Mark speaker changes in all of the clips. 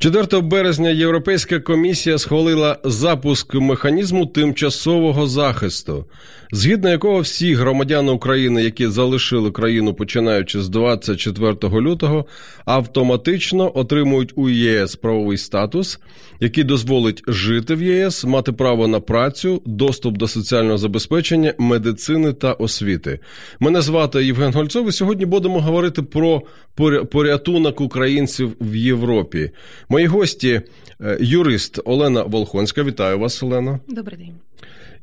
Speaker 1: 4 березня Європейська комісія схвалила запуск механізму тимчасового захисту, згідно якого всі громадяни України, які залишили країну починаючи з 24 лютого, автоматично отримують у ЄС правовий статус, який дозволить жити в ЄС, мати право на працю, доступ до соціального забезпечення, медицини та освіти. Мене звати Євген Гольцов. і Сьогодні будемо говорити про порятунок українців в Європі. Мої гості, е, юрист Олена Волхонська. Вітаю вас, Олена.
Speaker 2: Добрий день.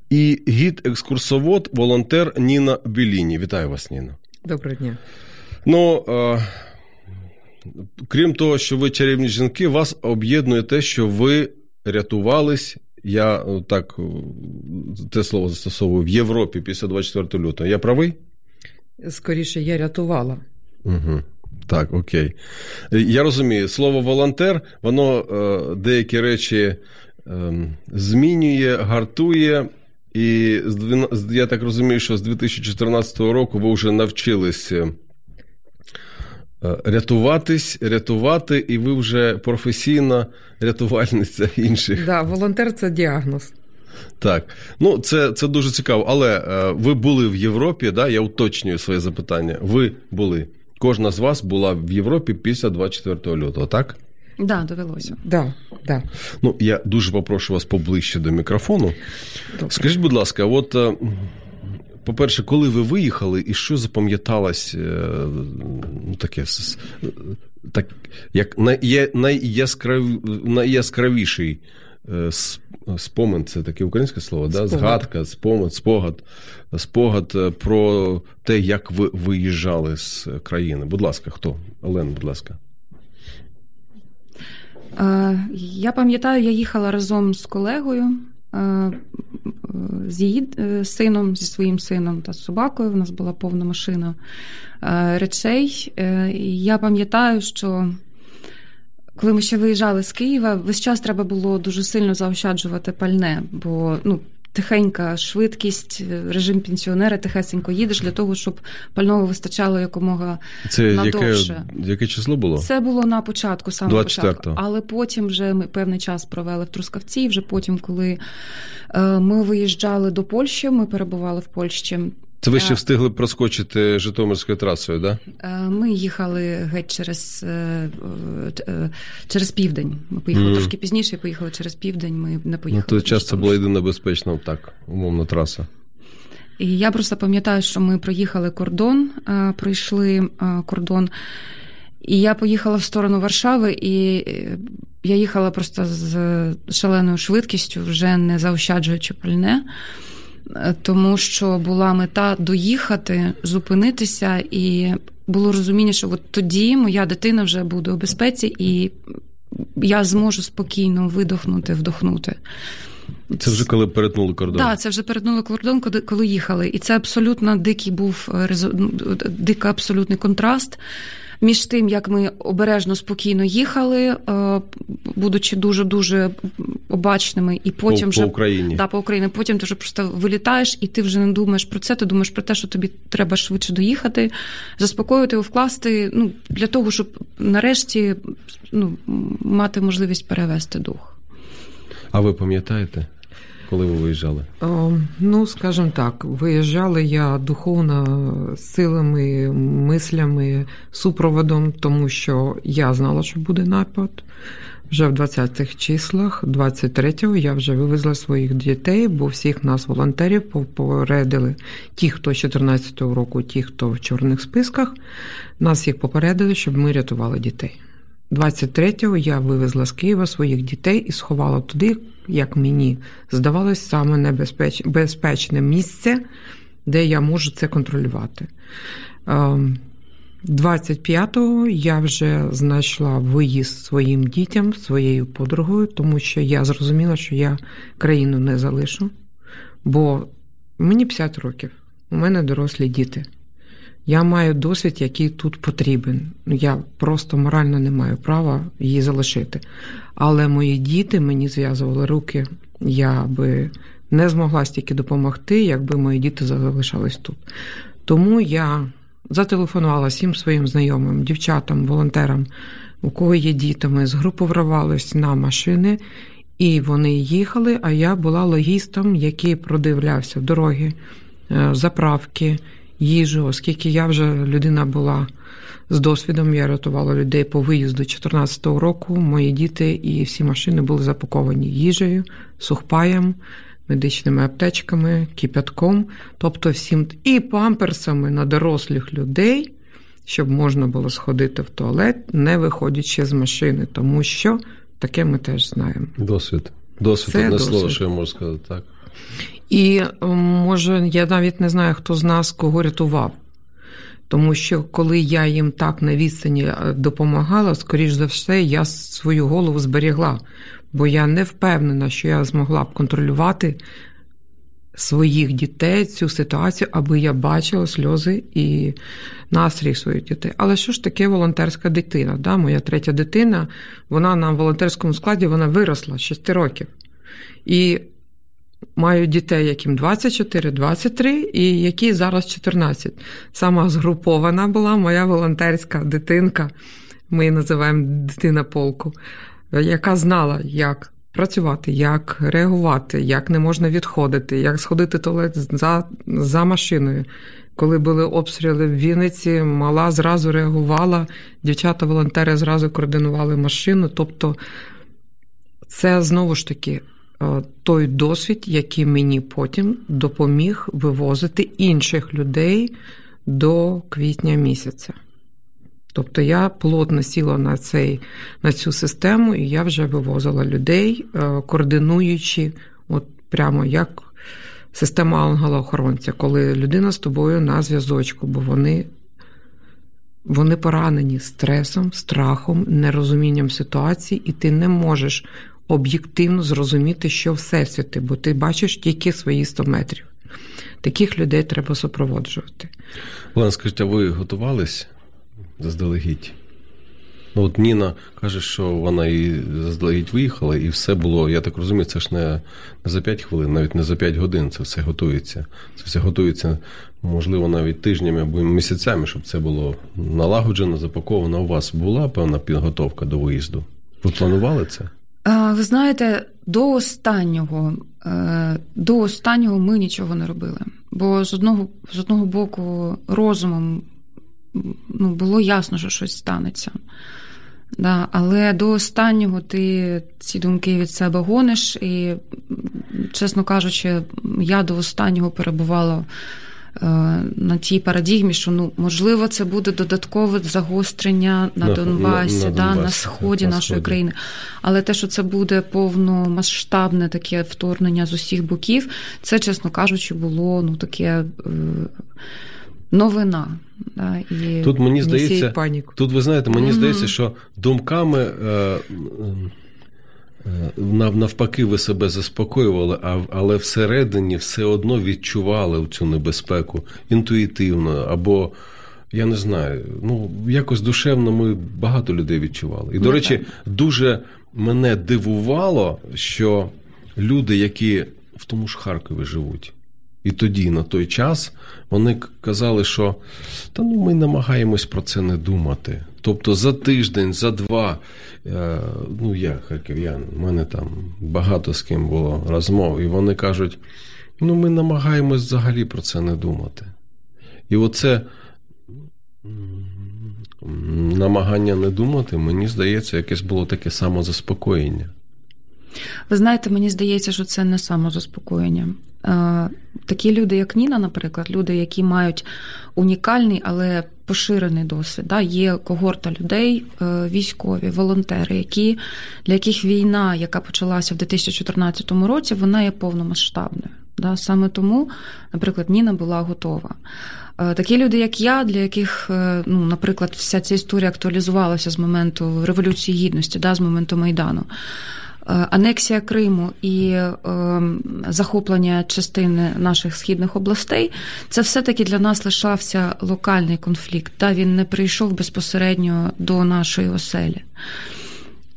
Speaker 1: І гід-екскурсовод, волонтер Ніна Біліні. Вітаю вас, Ніна.
Speaker 3: Доброго дня.
Speaker 1: Ну, е, крім того, що ви чарівні жінки, вас об'єднує те, що ви рятувались. Я е, так це слово застосовую в Європі після 24 лютого. Я правий?
Speaker 3: Скоріше, я рятувала.
Speaker 1: Угу. Так, окей. Я розумію, слово волонтер, воно е, деякі речі е, змінює, гартує. І я так розумію, що з 2014 року ви вже навчилися е, рятуватись, рятувати, і ви вже професійна рятувальниця інших.
Speaker 3: Так, да, волонтер це діагноз.
Speaker 1: Так, ну це це дуже цікаво. Але е, ви були в Європі, да? я уточнюю своє запитання. Ви були. Кожна з вас була в Європі після 24 лютого, так?
Speaker 2: Да, довелося.
Speaker 3: Да, да.
Speaker 1: Ну, я дуже попрошу вас поближче до мікрофону. Добре. Скажіть, будь ласка, от. Е, по-перше, коли ви виїхали, і що запам'яталось е, ну, таке так, як найяскрав, найяскравіший е, спомин це таке українське слово, да? згадка, спомин, спогад, спогад е, про те, як ви виїжджали з країни. Будь ласка, хто? Олена, будь ласка.
Speaker 2: Е, я пам'ятаю, я їхала разом з колегою, е, з її сином, зі своїм сином та з собакою. У нас була повна машина речей. Я пам'ятаю, що коли ми ще виїжджали з Києва, весь час треба було дуже сильно заощаджувати пальне, бо ну. Тихенька швидкість, режим пенсіонера, тихесенько їдеш для того, щоб пального вистачало якомога
Speaker 1: Це
Speaker 2: надовше.
Speaker 1: Яке яке число було?
Speaker 2: Це було на початку, саме початку. Але потім вже ми певний час провели в Трускавці. Вже потім, коли е, ми виїжджали до Польщі, ми перебували в Польщі.
Speaker 1: Це ви ще встигли проскочити Житомирською трасою, да?
Speaker 2: Ми їхали геть через е, е, через південь. Ми поїхали mm. трошки пізніше, поїхали через південь. Ми не поїхали.
Speaker 1: Ну, той час це була єдина безпечна, так, умовна траса.
Speaker 2: І я просто пам'ятаю, що ми проїхали кордон, е, пройшли кордон, і я поїхала в сторону Варшави, і я їхала просто з шаленою швидкістю, вже не заощаджуючи пальне тому що була мета доїхати, зупинитися, і було розуміння, що от тоді моя дитина вже буде у безпеці, і я зможу спокійно видохнути, вдохнути.
Speaker 1: Це вже коли перетнули кордон.
Speaker 2: Так, це вже перетнули кордон, коли коли їхали. І це абсолютно дикий був ну, дикий абсолютний контраст між тим, як ми обережно спокійно їхали, е, будучи дуже дуже обачними, і потім
Speaker 1: по,
Speaker 2: вже
Speaker 1: по Україні.
Speaker 2: Да, по Україні. Потім ти вже просто вилітаєш, і ти вже не думаєш про це. Ти думаєш про те, що тобі треба швидше доїхати, заспокоїти, вкласти. Ну для того, щоб нарешті ну, мати можливість перевести дух.
Speaker 1: А ви пам'ятаєте? Коли ви виїжджали?
Speaker 3: О, ну, скажімо так, виїжджала я духовно силами, мислями, супроводом, тому що я знала, що буде напад. Вже в 20-х числах, 23-го, я вже вивезла своїх дітей, бо всіх нас, волонтерів, попередили ті, хто з 14-го року, ті, хто в чорних списках, нас їх попередили, щоб ми рятували дітей. 23-го я вивезла з Києва своїх дітей і сховала туди, як мені здавалось, саме небезпечне місце, де я можу це контролювати. Ем, 25-го я вже знайшла виїзд своїм дітям, своєю подругою, тому що я зрозуміла, що я країну не залишу, бо мені 50 років, у мене дорослі діти. Я маю досвід, який тут потрібен. Я просто морально не маю права її залишити. Але мої діти мені зв'язували руки. Я би не змогла стільки допомогти, якби мої діти залишались тут. Тому я зателефонувала всім своїм знайомим, дівчатам, волонтерам, у кого є діти, ми згрупувалися на машини, і вони їхали. А я була логістом, який продивлявся дороги, е, заправки, їжу, оскільки я вже людина була з досвідом, я рятувала людей по виїзду 2014 року. Мої діти і всі машини були запаковані їжею, сухпаєм медичними аптечками, кипятком, тобто всім і памперсами на дорослих людей, щоб можна було сходити в туалет, не виходячи з машини, тому що таке ми теж знаємо.
Speaker 1: Досвід. Досвід
Speaker 3: Це
Speaker 1: одне
Speaker 3: досвід.
Speaker 1: слово, що я можу сказати так.
Speaker 3: І може, я навіть не знаю, хто з нас кого рятував. Тому що коли я їм так на відстані е, допомагала, скоріш за все, я свою голову зберігла, бо я не впевнена, що я змогла б контролювати своїх дітей цю ситуацію, аби я бачила сльози і настрій своїх дітей. Але що ж таке волонтерська дитина? Да? Моя третя дитина, вона на волонтерському складі вона виросла 6 років. І маю дітей, яким 24, 23, і які зараз 14. Сама згрупована була моя волонтерська дитинка, ми її називаємо дитина полку, яка знала, як працювати, як реагувати, як не можна відходити, як сходити туалет за, за машиною. Коли були обстріли в Вінниці, мала зразу реагувала, дівчата-волонтери зразу координували машину. Тобто, це знову ж таки той досвід, який мені потім допоміг вивозити інших людей до квітня місяця. Тобто я плотно сіла на цей, на цю систему, і я вже вивозила людей, е, координуючи, от прямо як система ангела-охоронця, коли людина з тобою на зв'язочку, бо вони, вони поранені стресом, страхом, нерозумінням ситуації, і ти не можеш об'єктивно зрозуміти, що всесвіти, бо ти бачиш тільки свої 100 метрів. Таких людей треба супроводжувати.
Speaker 1: Олена, скажіть, а ви готувались заздалегідь? Ну, от Ніна каже, що вона і заздалегідь виїхала, і все було, я так розумію, це ж не, не за 5 хвилин, навіть не за 5 годин це все готується. Це все готується, можливо, навіть тижнями або місяцями, щоб це було налагоджено, запаковано. У вас була певна підготовка до виїзду? Ви планували це?
Speaker 2: Ви знаєте, до останнього, е, до останнього ми нічого не робили. Бо з одного, з одного боку, розумом ну, було ясно, що щось станеться. Да, Але до останнього ти ці думки від себе гониш, і, чесно кажучи, я до останнього перебувала на тій парадігмі, що ну, можливо, це буде додаткове загострення на,
Speaker 1: На-
Speaker 2: Донбасі,
Speaker 1: на- на
Speaker 2: да, на сході
Speaker 1: на
Speaker 2: нашої
Speaker 1: Сході.
Speaker 2: країни. Але те, що це буде повномасштабне таке вторгнення з усіх боків, це, чесно кажучи, було ну, таке е, новина. Да, і...
Speaker 1: Тут мені здається,
Speaker 3: паніку.
Speaker 1: Тут ви знаєте, мені
Speaker 2: Мгм.
Speaker 1: здається, що думками е, е, навпаки ви себе заспокоювали, а, але всередині все одно відчували цю небезпеку інтуїтивно або. Я не знаю, ну якось душевно ми багато людей відчували. І, до
Speaker 2: Ну,
Speaker 1: речі, дуже мене дивувало, що люди, які в тому ж Харкові живуть, і тоді, на той час, вони казали, що та ну ми намагаємось про це не думати. Тобто за тиждень, за два, е, ну я харків'ян, у мене там багато з ким було розмов, і вони кажуть: ну ми намагаємось взагалі про це не думати. І оце намагання не думати, мені здається, якесь було таке самозаспокоєння.
Speaker 2: Ви знаєте, мені здається, що це не самозаспокоєння. Е, Такі люди, як Ніна, наприклад, люди, які мають унікальний, але поширений досвід. Да? Є когорта людей, е, військові, волонтери, які, для яких війна, яка почалася в 2014 році, вона є повномасштабною. Да? Саме тому, наприклад, Ніна була готова. Е, такі люди, як я, для яких, е, ну, наприклад, вся ця історія актуалізувалася з моменту Революції Гідності, да, з моменту Майдану. Е, анексія Криму і е, захоплення частини наших східних областей це все-таки для нас лишався локальний конфлікт. Та він не прийшов безпосередньо до нашої оселі.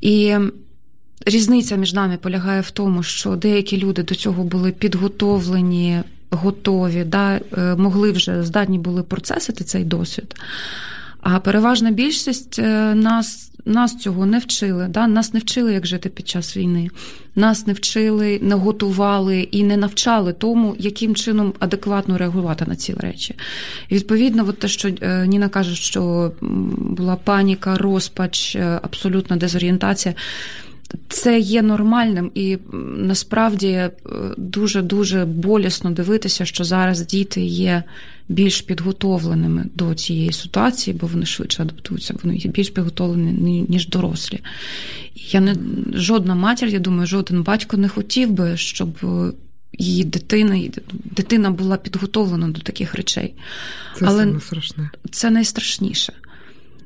Speaker 2: І різниця між нами полягає в тому, що деякі люди до цього були підготовлені, готові, да, е, могли вже здатні були процесити цей досвід. А переважна більшість нас нас цього не вчили. Да? Нас не вчили, як жити під час війни. Нас не вчили, не готували і не навчали тому, яким чином адекватно реагувати на ці речі. І Відповідно, от те, що е, Ніна каже, що була паніка, розпач, е, абсолютна дезорієнтація. Це є нормальним, і насправді дуже дуже болісно дивитися, що зараз діти є більш підготовленими до цієї ситуації, бо вони швидше адаптуються, вони є більш підготовлені ніж дорослі. Я не жодна матір, я думаю, жоден батько не хотів би, щоб її дитина дитина була підготовлена до таких речей.
Speaker 3: Це
Speaker 2: Але
Speaker 3: страшне.
Speaker 2: Це найстрашніше.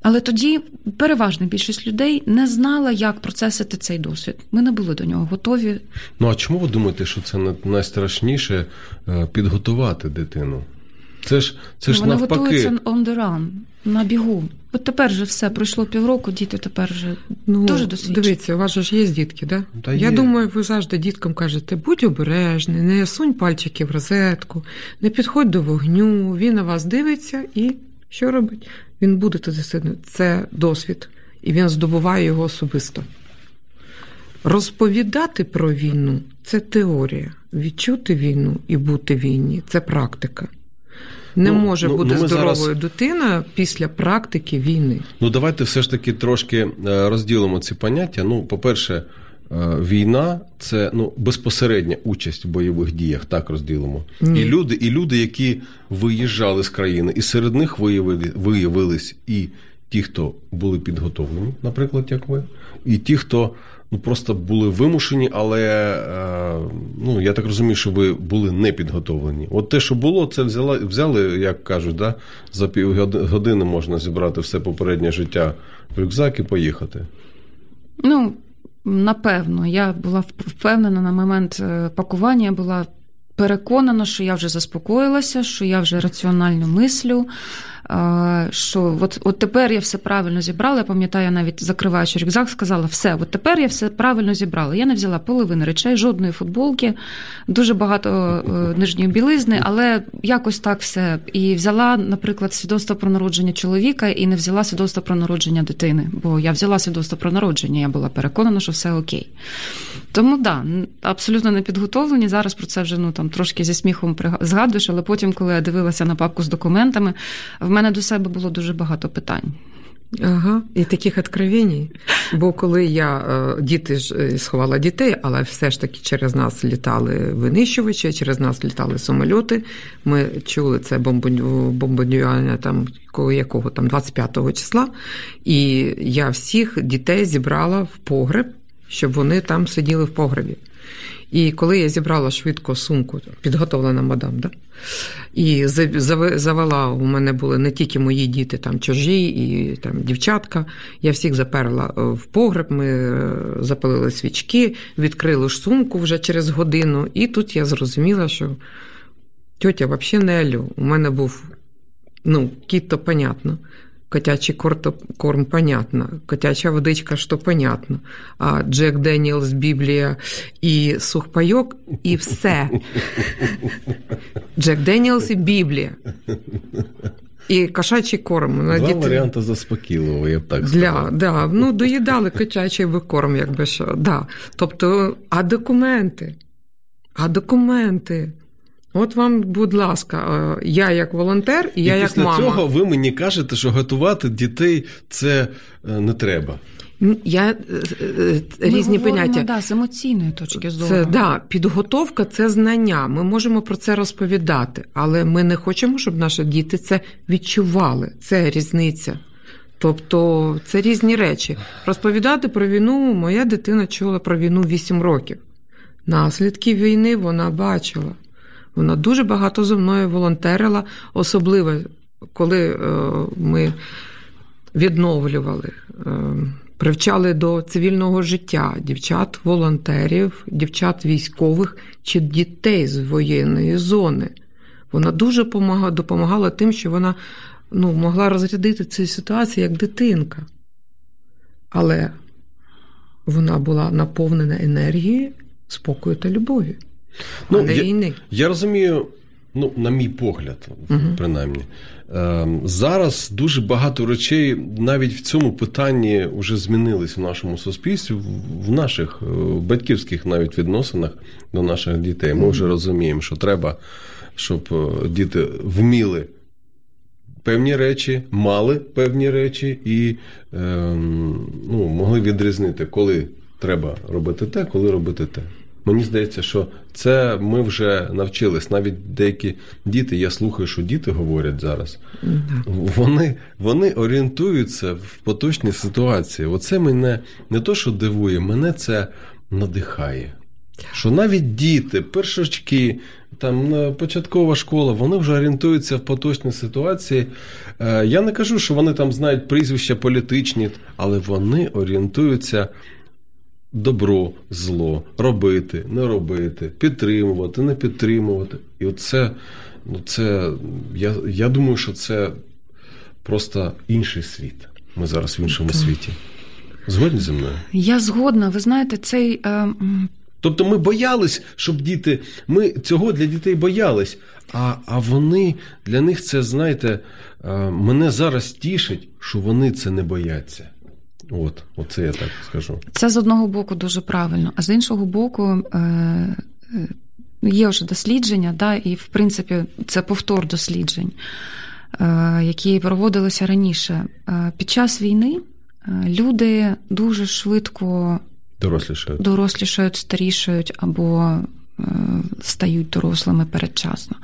Speaker 2: Але тоді переважна більшість людей не знала, як процесити цей досвід. Ми не були до нього готові.
Speaker 1: Ну а чому ви думаєте, що це найстрашніше е, підготувати дитину? Це ж це ж
Speaker 2: Вона
Speaker 1: навпаки.
Speaker 2: готується on the run, на бігу. От тепер же все пройшло півроку, діти тепер вже
Speaker 3: ну,
Speaker 2: дуже досвідчені.
Speaker 3: Дивіться, у вас же ж є дітки, да?
Speaker 1: Та
Speaker 3: Я
Speaker 1: є.
Speaker 3: думаю, ви завжди діткам кажете, будь обережний, не сунь пальчики в розетку, не підходь до вогню, він на вас дивиться і що робить? Він буде туди сидіти. Це досвід, і він здобуває його особисто. Розповідати про війну це теорія. Відчути війну і бути війні це практика. Не
Speaker 1: Ну,
Speaker 3: може
Speaker 1: ну,
Speaker 3: бути
Speaker 1: ну,
Speaker 3: здоровою
Speaker 1: зараз-
Speaker 3: дитина після практики війни.
Speaker 1: Ну давайте все ж таки трошки е, розділимо ці поняття. Ну, по-перше, війна це ну безпосередня участь в бойових діях, так розділимо.
Speaker 3: Ні.
Speaker 1: І люди, і люди, які виїжджали з країни, і серед них виявили, виявились і ті, хто були підготовлені, наприклад, як ви, і ті, хто ну просто були вимушені, але е, ну я так розумію, що ви були не підготовлені. От те, що було, це взяла, взяли, як кажуть, да, за півгодини можна зібрати все попереднє життя в рюкзак і поїхати.
Speaker 2: Ну, напевно, я була впевнена на момент е, пакування, я була переконана, що я вже заспокоїлася, що я вже раціонально мислю. Що от от тепер я все правильно зібрала. Я пам'ятаю, я навіть закриваючи рюкзак, сказала, все, от тепер я все правильно зібрала. Я не взяла половини речей, жодної футболки, дуже багато е, нижньої білизни, але якось так все. І взяла, наприклад, свідоцтво про народження чоловіка і не взяла свідоцтво про народження дитини. Бо я взяла свідоцтво про народження, я була переконана, що все окей. Тому да, абсолютно не підготовлені. Зараз про це вже ну там трошки зі сміхом згадуєш, але потім, коли я дивилася на папку з документами, в мене до себе було дуже багато питань.
Speaker 3: Ага, і таких откровень. Бо коли я е, діти ж е, сховала дітей, але все ж таки через нас літали винищувачі, через нас літали самольоти. Ми чули це бомбардування там якого там 25-го числа. І я всіх дітей зібрала в погреб, щоб вони там сиділи в погребі. І коли я зібрала швидко сумку, підготовлена мадам, да? і завела, у мене були не тільки мої діти, там чужі і там дівчатка. Я всіх заперла в погреб, ми запалили свічки, відкрили ж сумку вже через годину, і тут я зрозуміла, що тьотя взагалі не альо. У мене був ну, кіт, то понятно. Котячий корм, понятно. Котяча водичка, що понятно. А Джек Деніелс, Біблія і сухпайок, і все. Джек Деніелс і Біблія. І кошачий корм.
Speaker 1: Два
Speaker 3: Діти...
Speaker 1: варіанти заспокійливого, я б так сказав.
Speaker 3: Для, да, ну, доїдали котячий корм, якби що. Да. Тобто, а документи? А документи? От вам, будь ласка, я як волонтер, і я
Speaker 1: і
Speaker 3: як
Speaker 1: після
Speaker 3: мама.
Speaker 1: цього ви мені кажете, що готувати дітей це не треба.
Speaker 3: Я е, різні
Speaker 2: Ми
Speaker 3: поняття.
Speaker 2: Да, з емоційної точки зору.
Speaker 3: Це да, підготовка це знання. Ми можемо про це розповідати, але ми не хочемо, щоб наші діти це відчували. Це різниця. Тобто це різні речі. Розповідати про війну, моя дитина чула про війну 8 років. Наслідки війни вона бачила. Вона дуже багато зі мною волонтерила, особливо коли е, ми відновлювали, е, привчали до цивільного життя дівчат-волонтерів, дівчат військових чи дітей з воєнної зони. Вона дуже помагала, допомагала тим, що вона ну, могла розрядити цю ситуацію як дитинка. Але вона була наповнена енергією, спокою та любов'ю.
Speaker 1: Ну,
Speaker 3: а
Speaker 1: я-
Speaker 3: війни.
Speaker 1: Я розумію, ну, на мій погляд,
Speaker 3: Мгм.
Speaker 1: принаймні. Е, зараз дуже багато речей навіть в цьому питанні вже змінились в нашому суспільстві, в- в наших е, батьківських навіть відносинах до наших дітей. Ми вже розуміємо, що треба, щоб е, діти вміли. Певні речі, мали певні речі і ем, ну, могли відрізнити, коли треба робити те, коли робити те. Мені здається, що це ми вже навчились. Навіть деякі діти, я слухаю, що діти говорять зараз. Вони, вони орієнтуються в поточній ситуації. Оце мене не то, що дивує, мене це надихає. Що навіть діти, першачки, там е, початкова школа, вони вже орієнтуються в поточній ситуації. Е, Я не кажу, що вони там знають прізвища політичні, але вони орієнтуються добро, зло, робити, не робити, підтримувати, не підтримувати. І оце, ну це, я, я думаю, що це просто інший світ. Ми зараз в іншому
Speaker 3: Так.
Speaker 1: світі. Згодні зі мною?
Speaker 2: Я згодна. Ви знаєте, цей е,
Speaker 1: Тобто ми боялись, щоб діти. Ми цього для дітей боялись. А, а вони для них це, знаєте, е, мене зараз тішить, що вони це не бояться. От, оце я так скажу.
Speaker 2: Це з одного боку дуже правильно, а з іншого боку, е, е, є вже дослідження, да, і в принципі це повтор досліджень, е, які проводилися раніше. Е, Під час війни люди дуже швидко
Speaker 1: Доросліше.
Speaker 2: дорослішають, старішають або стають дорослими передчасно.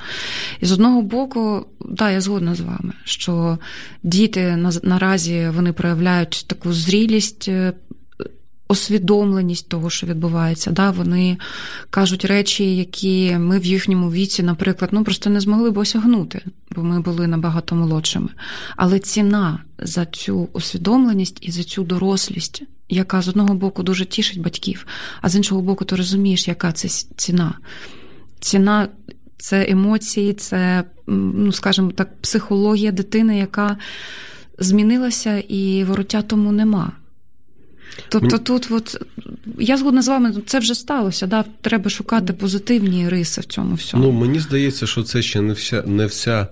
Speaker 2: І з одного боку, да, я згодна з вами, що діти наразі вони проявляють таку зрілість. е, Освідомленість того, що відбувається, да, вони кажуть речі, які ми в їхньому віці, наприклад, ну просто не змогли б осягнути, бо ми були набагато молодшими. Але ціна за цю усвідомленість і за цю дорослість, яка з одного боку дуже тішить батьків, а з іншого боку, ти розумієш, яка це ціна. Ціна це емоції, це, ну скажімо так, психологія дитини, яка змінилася, і вороття тому нема. Тобто тут, от, я згодна з вами, це вже сталося. Да? Треба шукати позитивні риси в цьому всьому.
Speaker 1: Ну, мені здається, що це ще не вся, не вся.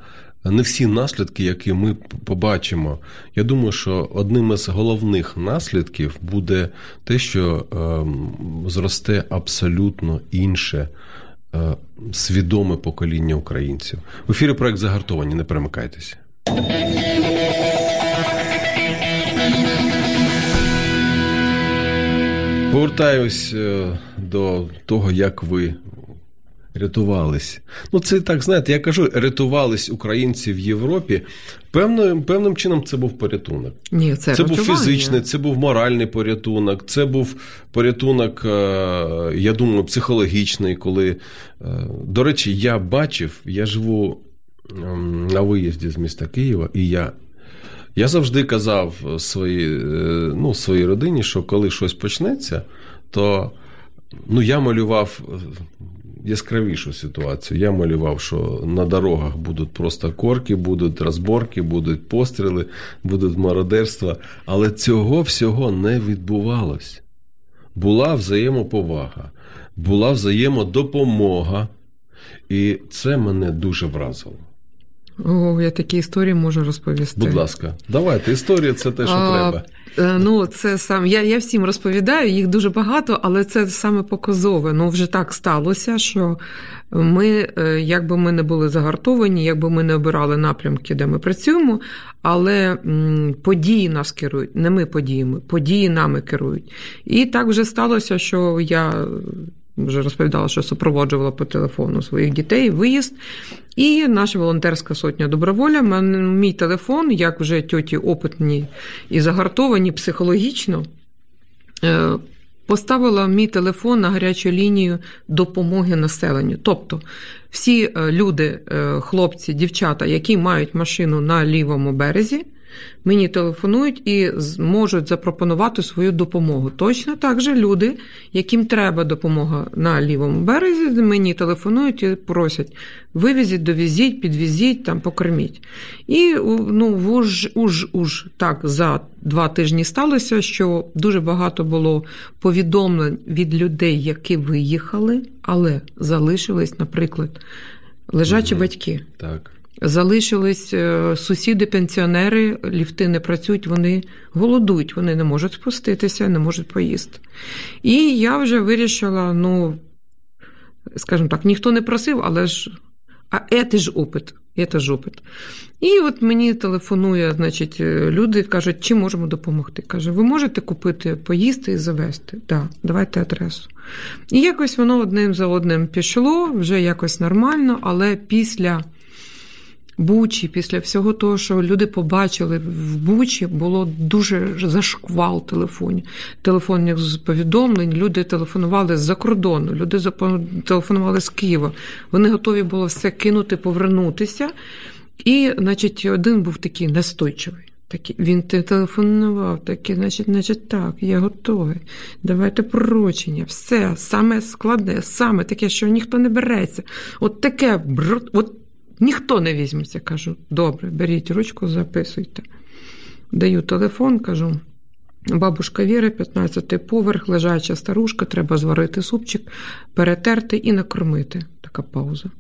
Speaker 1: Не всі наслідки, які ми побачимо. Я думаю, що одним із головних наслідків буде те, що ем, зросте абсолютно інше е, свідоме покоління українців. В ефірі проект загартовані, не перемикайтеся. Повертаюсь е, до того, як ви рятувались. Ну, це так, знаєте, я кажу, рятувались українці в Європі. Певним, певним чином це був порятунок.
Speaker 3: Ні, це,
Speaker 1: Це був фізичний, це був моральний порятунок, це був порятунок, е, я думаю, психологічний, коли. е, До речі, я бачив, я живу ем, на виїзді з міста Києва, і я. Я завжди казав своїй, е, ну, своїй родині, що коли щось почнеться, то ну, я малював яскравішу ситуацію. Я малював, що на дорогах будуть просто корки, будуть розборки, будуть постріли, будуть мародерства. Але цього всього не відбувалось. Була взаємоповага, була взаємодопомога, і це мене дуже вразило.
Speaker 3: О, я такі історії можу розповісти.
Speaker 1: Будь ласка, давайте. Історія це те, що
Speaker 3: А,
Speaker 1: треба.
Speaker 3: Е, Ну, це сам я, я всім розповідаю, їх дуже багато, але це саме показове. Ну, вже так сталося, що ми, е, як би ми не були загартовані, як би ми не обирали напрямки, де ми працюємо, але події нас керують, не ми подіями, події нами керують. І так вже сталося, що я. Вже розповідала, що супроводжувала по телефону своїх дітей виїзд. І наша волонтерська сотня доброволя. Мій телефон, як вже тьоті опитні і загартовані психологічно, е, поставила мій телефон на гарячу лінію допомоги населенню. Тобто всі е, люди, е, хлопці, дівчата, які мають машину на лівому березі, мені телефонують і можуть запропонувати свою допомогу. Точно так же люди, яким треба допомога на лівому березі, мені телефонують і просять вивезіть, довезіть, підвезіть, там покорміть. І ну, уж, уж, уж так за два тижні сталося, що дуже багато було повідомлень від людей, які виїхали, але залишились, наприклад, лежачі
Speaker 1: Мгм.
Speaker 3: батьки.
Speaker 1: Так.
Speaker 3: Залишились е, сусіди-пенсіонери, ліфти не працюють, вони голодують, вони не можуть спуститися, не можуть поїсти. І я вже вирішила, ну, скажімо так, ніхто не просив, але ж. А це ж опит. Це ж опит. І от мені телефонує, значить, е, люди кажуть, чи можемо допомогти. Каже, ви можете купити, поїсти і завести? Так, да, давайте адресу. І якось воно одним за одним пішло, вже якось нормально, але після Бучі, після всього того, що люди побачили в Бучі, було дуже зашквал телефонів. Телефонних повідомлень, люди телефонували з-за кордону, люди телефонували з Києва. Вони готові було все кинути, повернутися. І, значить, один був такий настойчивий. Такий, він те- телефонував, такий, значить, значить, так, я готовий. Давайте пророчення, все, саме складне, саме таке, що ніхто не береться. От таке, от ніхто не візьметься. Кажу, добре, беріть ручку, записуйте. Даю телефон, кажу. Бабушка Віра, 15-й поверх, лежача старушка, треба зварити супчик, перетерти і накормити. Така пауза.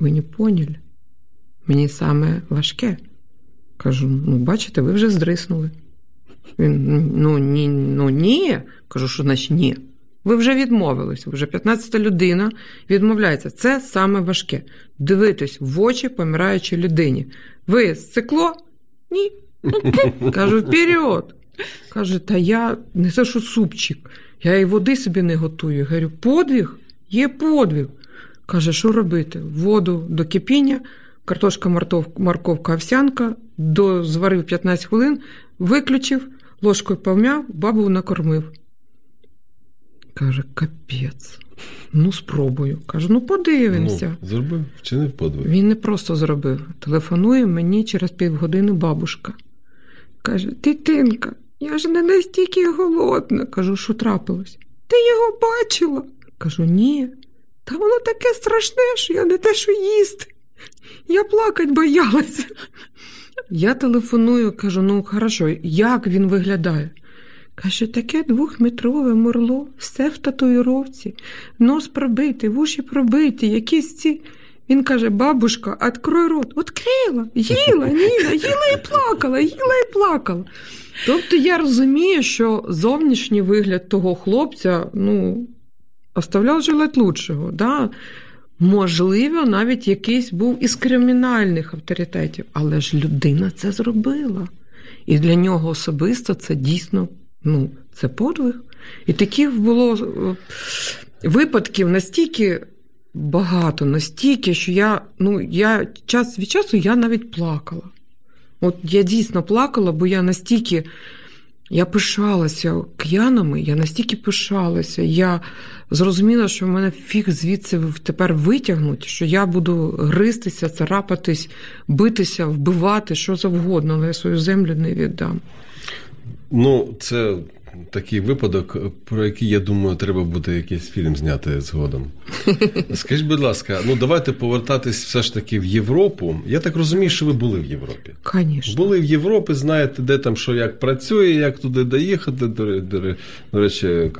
Speaker 3: Ви не поняли? Мені саме важке. Кажу, ну, бачите, ви вже здриснули. Він, ну, ні, ну ні. Кажу, що значить ні. Ви вже відмовились, вже 15-та людина відмовляється. Це саме важке. Дивитись в очі помираючій людині. Ви сцикло? Ні. Кажу, вперед. Каже, та я не те, що супчик, я і води собі не готую. Говорю, подвиг? Є подвиг. Каже, що робити? Воду до кипіння, картошка, морковка, овсянка, до, зварив 15 хвилин, виключив, ложкою пом'яв, бабу накормив. Каже, капець. Ну, спробую. Кажу, ну подивимося.
Speaker 1: Ну, зробив, вчинив подвиг.
Speaker 3: Він не просто зробив. Телефонує мені через півгодини бабушка. Каже: Дитинка, я ж не настільки голодна. Кажу, що трапилось? Ти його бачила? Кажу, ні. Та воно таке страшне, що я не те, що їсти. Я плакать боялася. Я телефоную, кажу: ну хорошо, як він виглядає? Каже, таке двохметрове мурло, все в татуїровці, нос пробитий, вуші пробиті, якісь ці. Він каже: бабушка, открой рот. Открила, їла, Ніна, їла і плакала, їла і плакала. Тобто я розумію, що зовнішній вигляд того хлопця, ну, оставляв желать лучшого. Да? Можливо, навіть якийсь був із кримінальних авторитетів, але ж людина це зробила. І для нього особисто це дійсно ну, це подвиг. І таких було е, випадків настільки багато, настільки, що я, ну, я час від часу я навіть плакала. От я дійсно плакала, бо я настільки. Я пишалася к'янами, я настільки пишалася, я зрозуміла, що в мене фіг звідси тепер витягнуть, що я буду гристися, царапатись, битися, вбивати, що завгодно, але я свою землю не віддам.
Speaker 1: Ну, це такий випадок, про який, я думаю, треба буде якийсь фільм зняти згодом. Скажіть, будь ласка, ну давайте повертатись все ж таки в Європу. Я так розумію, що ви були в Європі.
Speaker 3: Звісно.
Speaker 1: Були в Європі, знаєте, де там що як працює, як туди доїхати. До, до, до речі, е,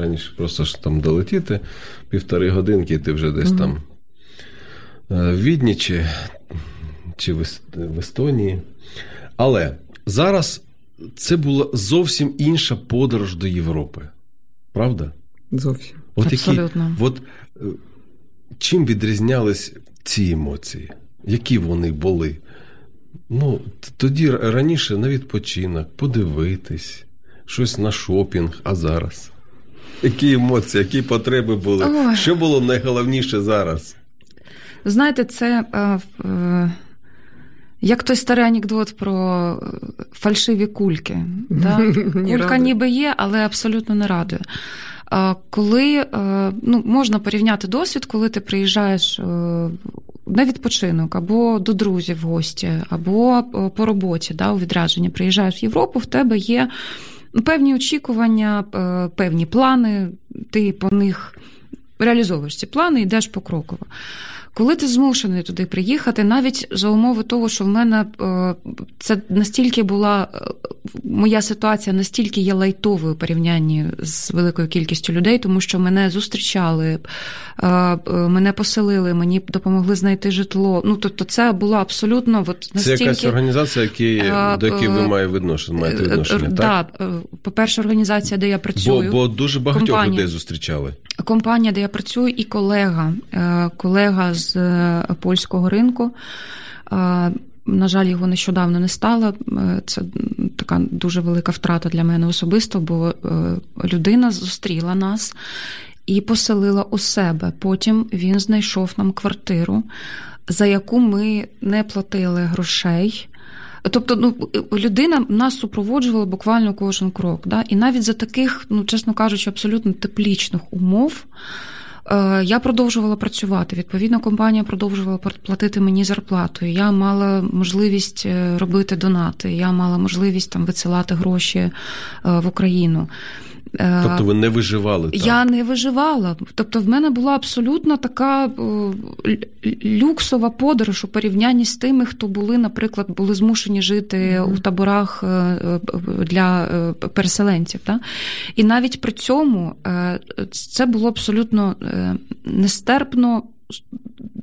Speaker 1: раніше просто ж там долетіти півтори годинки, і ти вже десь
Speaker 3: Мгм.
Speaker 1: там е, в Відні чи, чи в Естонії. Але зараз це була зовсім інша подорож до Європи. Правда?
Speaker 3: Зовсім.
Speaker 1: От
Speaker 2: Абсолютно.
Speaker 1: Які, от, е, чим відрізнялись ці емоції? Які вони були? Ну, тоді раніше на відпочинок, подивитись, щось на шопінг, а зараз. Які емоції, які потреби були?
Speaker 2: Ой.
Speaker 1: Що було найголовніше зараз?
Speaker 2: Знаєте, це е, е, Як той старий анекдот про е, фальшиві кульки. Да? Кулька ніби є, але абсолютно не радує. Коли е, ну, можна порівняти досвід, коли ти приїжджаєш е, на відпочинок або до друзів в гості, або по роботі, да, у відрядження, приїжджаєш в Європу, в тебе є ну, певні очікування, певні плани, ти по них реалізовуєш ці плани, йдеш покроково. Коли ти змушений туди приїхати, навіть за умови того, що в мене е, це настільки була е, моя ситуація, настільки є лайтовою у порівнянні з великою кількістю людей, тому що мене зустрічали, е, мене поселили, мені допомогли знайти житло. Ну тобто, це було абсолютно от
Speaker 1: Це якась організація, які, до якої ви маєте відношення, маєте відношення, так?
Speaker 2: Да, е, по-перше, організація, де я працюю.
Speaker 1: бо дуже багатьох
Speaker 2: компанія.
Speaker 1: людей зустрічали.
Speaker 2: Компанія, де я працюю, і колега, колега з е, польського ринку. На жаль, його нещодавно не стало. Е, Це така дуже велика втрата для мене особисто, бо е, людина зустріла нас і поселила у себе. Потім він знайшов нам квартиру, за яку ми не платили грошей. Тобто, ну людина нас супроводжувала буквально кожен крок. Да? І навіть за таких, ну чесно кажучи, абсолютно теплічних умов. Е, Я продовжувала працювати. Відповідно, компанія продовжувала платити мені зарплату. Я мала можливість е, робити донати. Я мала можливість там висилати гроші е, в Україну. Е,
Speaker 1: Тобто ви не виживали там.
Speaker 2: я не виживала. Тобто, в мене була абсолютно така люксова подорож у порівнянні з тими, хто були, наприклад, були змушені жити
Speaker 3: Мгм.
Speaker 2: у таборах е, е, для е, переселенців. Да? І навіть при цьому е, це було абсолютно е, нестерпно.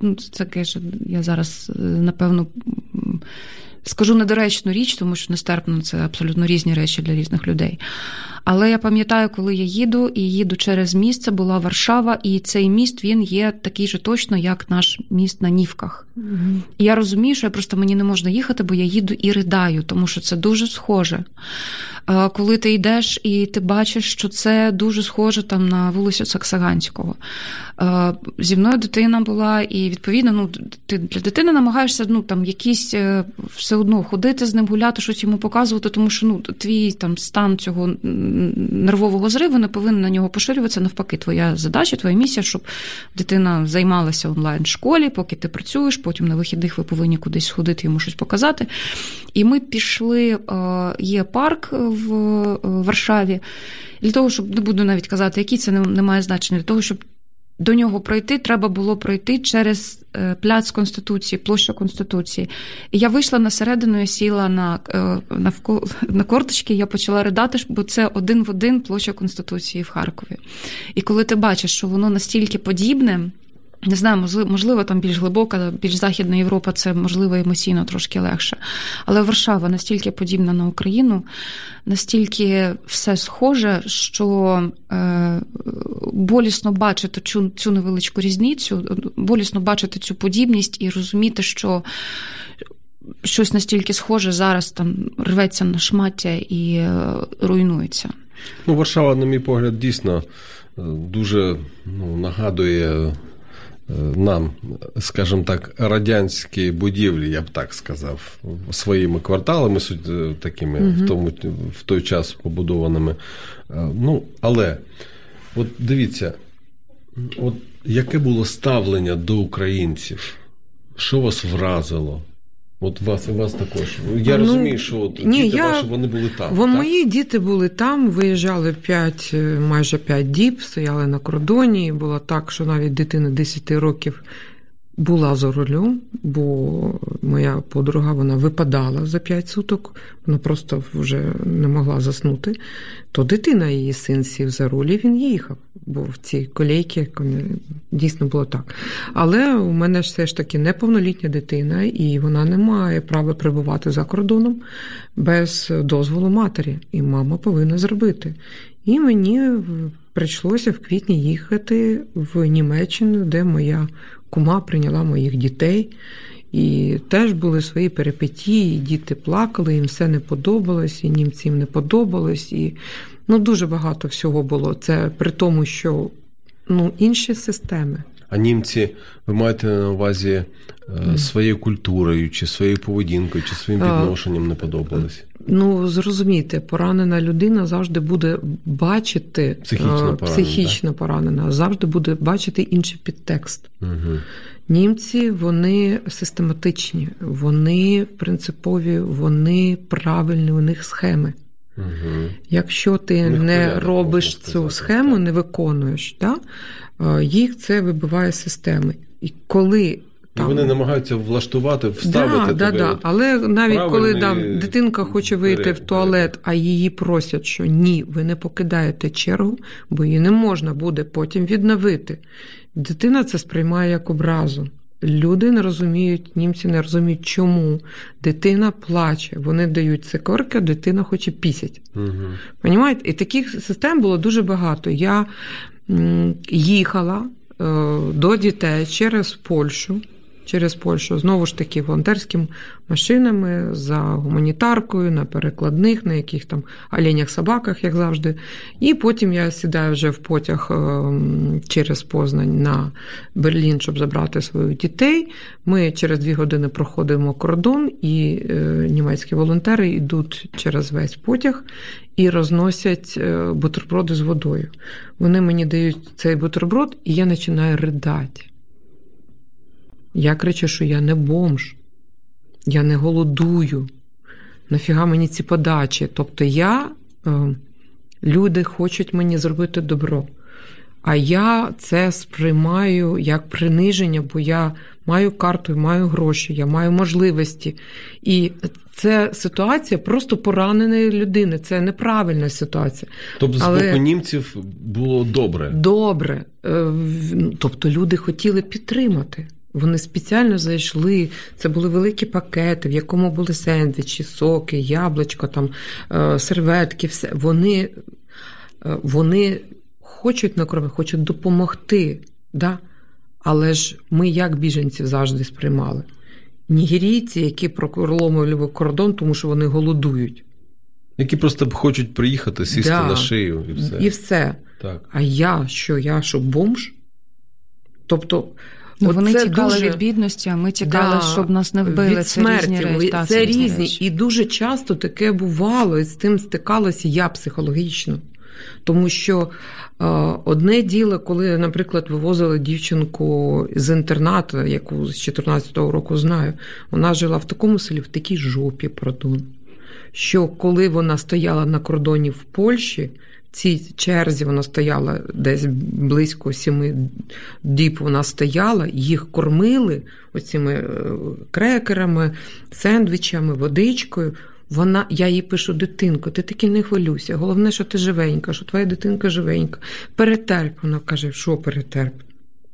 Speaker 2: Ну, Це каже, я зараз е, напевно. Скажу недоречну річ, тому що нестерпно це абсолютно різні речі для різних людей. Але я пам'ятаю, коли я їду і їду через міст, це була Варшава, і цей міст він є такий же точно, як наш міст на Нівках. І я розумію, що я просто мені не можна їхати, бо я їду і ридаю, тому що це дуже схоже. Е, Коли ти йдеш і ти бачиш, що це дуже схоже там на вулицю Саксаганського. Е, Зі мною дитина була, і відповідно, ну ти для дитини намагаєшся ну там якісь е, все одно ходити з ним, гуляти, щось йому показувати, тому що ну твій там стан цього нервового зриву не повинен на нього поширюватися. Навпаки, твоя задача, твоя місія, щоб дитина займалася онлайн школі, поки ти працюєш, потім на вихідних ви повинні кудись сходити, йому щось показати. І ми пішли, е, є парк в е, Варшаві. Для того, щоб не буду навіть казати, який це не має значення, для того, щоб до нього пройти, треба було пройти через е, пляц Конституції, площу Конституції. І я вийшла на середину, я сіла на, е, навколо, на корточки, я почала ридати, бо це один в один площа Конституції в Харкові. І коли ти бачиш, що воно настільки подібне. Не знаю, можливо, можливо, там більш глибока, більш західна Європа, це можливо емоційно трошки легше. Але Варшава настільки подібна на Україну, настільки все схоже, що е, болісно бачити цю, цю невеличку різницю, болісно бачити цю подібність і розуміти, що щось настільки схоже зараз там рветься на шмаття і е, руйнується.
Speaker 1: Ну, Варшава, на мій погляд, дійсно е, дуже ну, нагадує нам, скажімо так, радянські будівлі, я б так сказав, своїми кварталами, суть- е, такими в, тому, в той час побудованими. Е, Ну, але от дивіться, от яке було ставлення до українців? Що вас вразило? От вас і вас також. Я
Speaker 3: Ну,
Speaker 1: розумію, що от
Speaker 3: ні,
Speaker 1: діти
Speaker 3: я-
Speaker 1: ваші вони були там.
Speaker 3: Во
Speaker 1: так?
Speaker 3: мої діти були там, виїжджали 5, майже 5 діб, стояли на кордоні. Було так, що навіть дитина 10 років була за рулем, бо моя подруга вона випадала за 5 суток, вона просто вже не могла заснути. То дитина, її син сів за руль, і він їхав. Бо в цій колейці дійсно було так. Але у мене ж все ж таки неповнолітня дитина, і вона не має права перебувати за кордоном без дозволу матері. І мама повинна зробити. І мені прийшлося в квітні їхати в Німеччину, де моя кума прийняла моїх дітей. І теж були свої перипетії, діти плакали, їм все не подобалось, і німцям не подобалось. І ну, дуже багато всього було. Це при тому, що ну, інші системи.
Speaker 1: А німці, ви маєте на увазі е, своєю культурою, чи своєю поведінкою, чи своїм
Speaker 3: А,
Speaker 1: відношенням не подобались?
Speaker 3: Ну, зрозумійте, поранена людина завжди буде бачити
Speaker 1: Психічно
Speaker 3: е,
Speaker 1: поранена,
Speaker 3: психічно поранена, завжди буде бачити інший підтекст.
Speaker 1: Угу.
Speaker 3: Німці вони систематичні, вони принципові, вони правильні, у них схеми.
Speaker 1: Угу.
Speaker 3: Якщо ти
Speaker 1: У них
Speaker 3: не робиш цю
Speaker 1: сказати,
Speaker 3: схему,
Speaker 1: так.
Speaker 3: не виконуєш, да? е, їх це вибиває з системи. І коли
Speaker 1: І вони намагаються влаштувати, вставити
Speaker 3: да,
Speaker 1: тебе.
Speaker 3: да, да. Але навіть коли там, дитинка хоче вийти
Speaker 1: порядок,
Speaker 3: в туалет, а її просять, що ні, ви не покидаєте чергу, бо її не можна буде потім відновити. Дитина це сприймає як образу. Люди не розуміють, німці не розуміють, чому дитина плаче. Вони дають цикорки, а дитина хоче пісять.
Speaker 1: Угу.
Speaker 3: Понімаєте? І таких систем було дуже багато. Я їхала е, до дітей через Польщу. Через Польщу знову ж таки волонтерськими машинами за гуманітаркою, на перекладних, на яких там оленях собаках, як завжди. І потім я сідаю вже в потяг е, через Познань на Берлін, щоб забрати своїх дітей. Ми через дві години проходимо кордон, і е, німецькі волонтери йдуть через весь потяг і розносять е, бутерброди з водою. Вони мені дають цей бутерброд, і я починаю ридати. Я кричу, що я не бомж, я не голодую. Нафіга мені ці подачі? Тобто я, е, люди хочуть мені зробити добро. А я це сприймаю як приниження, бо я маю карту, маю гроші, я маю можливості. І це ситуація просто пораненої людини. Це неправильна ситуація.
Speaker 1: Тобто з боку німців було добре.
Speaker 3: Добре. Е, ну, Тобто люди хотіли підтримати. Вони спеціально зайшли. Це були великі пакети, в якому були сендвічі, соки, яблучко, там, е, серветки, все. Вони, е, вони хочуть накормити, хочуть допомогти. Да? Але ж ми як біженців завжди сприймали. Нігерійці, які проломили кордон, тому що вони голодують.
Speaker 1: Які просто хочуть приїхати, сісти
Speaker 3: Да.
Speaker 1: на шию і все.
Speaker 3: І все.
Speaker 1: Так.
Speaker 3: А я що, я що, бомж? Тобто, от
Speaker 2: вони тікали
Speaker 3: дуже-
Speaker 2: від бідності, а ми тікали,
Speaker 3: Да,
Speaker 2: щоб нас не вбили.
Speaker 3: від
Speaker 2: це
Speaker 3: смерті.
Speaker 2: різні
Speaker 3: Ви-
Speaker 2: речі. Та,
Speaker 3: це різні.
Speaker 2: речі.
Speaker 3: І дуже часто таке бувало, і з тим стикалася я психологічно. Тому що е, одне діло, коли, наприклад, вивозили дівчинку з інтернату, яку з 14-го року знаю, вона жила в такому селі, в такій жопі, пардон, що коли вона стояла на кордоні в Польщі, цій черзі вона стояла десь близько сіми діб вона стояла, їх кормили оціми е, крекерами, сендвічами, водичкою. Вона, я їй пишу, дитинко, ти таки не хвилюйся. Головне, що ти живенька, що твоя дитинка живенька. Перетерп. Вона каже, що перетерп?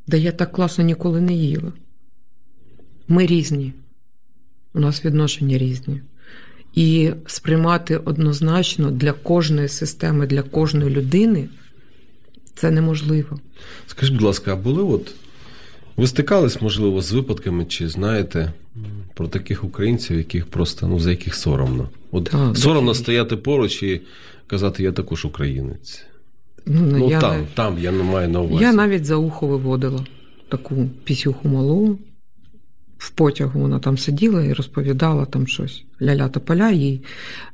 Speaker 3: Да я так класно ніколи не їла. Ми різні. У нас відношення різні. І сприймати однозначно для кожної системи, для кожної людини це неможливо.
Speaker 1: Скажіть, будь ласка, а були от. Ви стикались, можливо, з випадками, чи знаєте про таких українців, яких просто, ну, за яких соромно? От
Speaker 3: Так,
Speaker 1: соромно
Speaker 3: дуже.
Speaker 1: стояти поруч і казати, я також українець.
Speaker 3: Ну,
Speaker 1: Ну,
Speaker 3: я,
Speaker 1: там,
Speaker 3: нав-
Speaker 1: там, я не маю на увазі.
Speaker 3: я навіть за ухо виводила таку пісюху малу. В потягу вона там сиділа і розповідала там щось. Ляля та поля, їй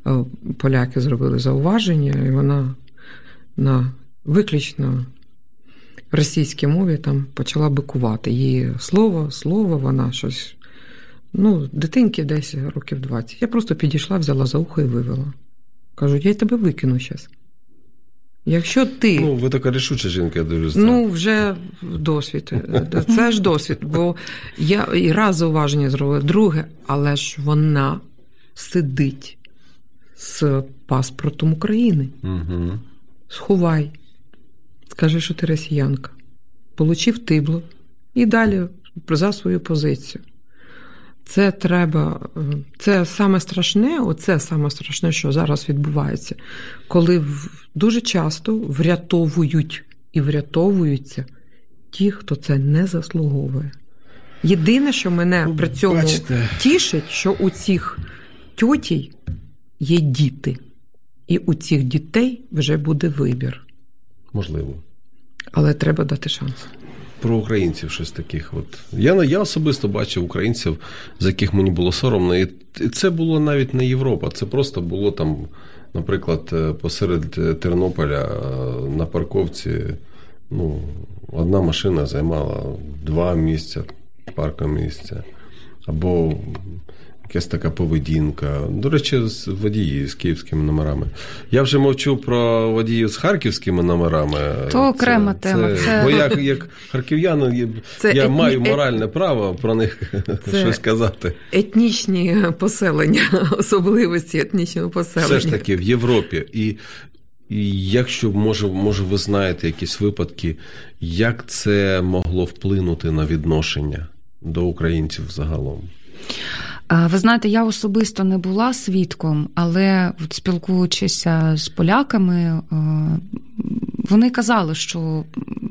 Speaker 3: е, поляки зробили зауваження, і вона на виключно російській мові там почала бикувати. Її слово, слово, вона щось. Ну, дитинки десь років 20. Я просто підійшла, взяла за ухо і вивела. Кажу, я тебе викину зараз. Якщо ти.
Speaker 1: Ну, ви така рішуча жінка, я дивлюся.
Speaker 3: Ну, вже досвід. Це ж досвід. Бо я і раз зауваження зробила, друге, але ж вона сидить з паспортом України.
Speaker 1: Угу.
Speaker 3: Сховай. Скажи, що ти росіянка. Получив тибло і далі за свою позицію. Це треба, це саме страшне, оце саме страшне, що зараз відбувається, коли дуже часто врятовують і врятовуються ті, хто це не заслуговує. Єдине, що мене при цьому
Speaker 1: бачите.
Speaker 3: тішить, що у цих тьотій є діти, і у цих дітей вже буде вибір.
Speaker 1: Можливо.
Speaker 3: Але треба дати шанс.
Speaker 1: Про українців щось таких. От. Я я особисто бачив українців, з яких мені було соромно. І це було навіть не Європа, це просто було там, наприклад, е, посеред е, Тернополя на парковці. Ну, Одна машина займала два місця, парка місця. Або якась така поведінка. До речі, з водії з київськими номерами. Я вже мовчу про водіїв з харківськими номерами.
Speaker 2: То окрема
Speaker 1: це,
Speaker 2: тема.
Speaker 1: Це... Бо як як харків'янин,
Speaker 3: це
Speaker 1: я
Speaker 3: етні...
Speaker 1: маю моральне право про них це щось сказати.
Speaker 3: Етнічні поселення, особливості етнічного поселення.
Speaker 1: Все ж таки в Європі. І і якщо може, може, ви знаєте якісь випадки, як це могло вплинути на відношення до українців загалом?
Speaker 2: Ви знаєте, я особисто не була свідком, але от спілкуючися з поляками, вони казали, що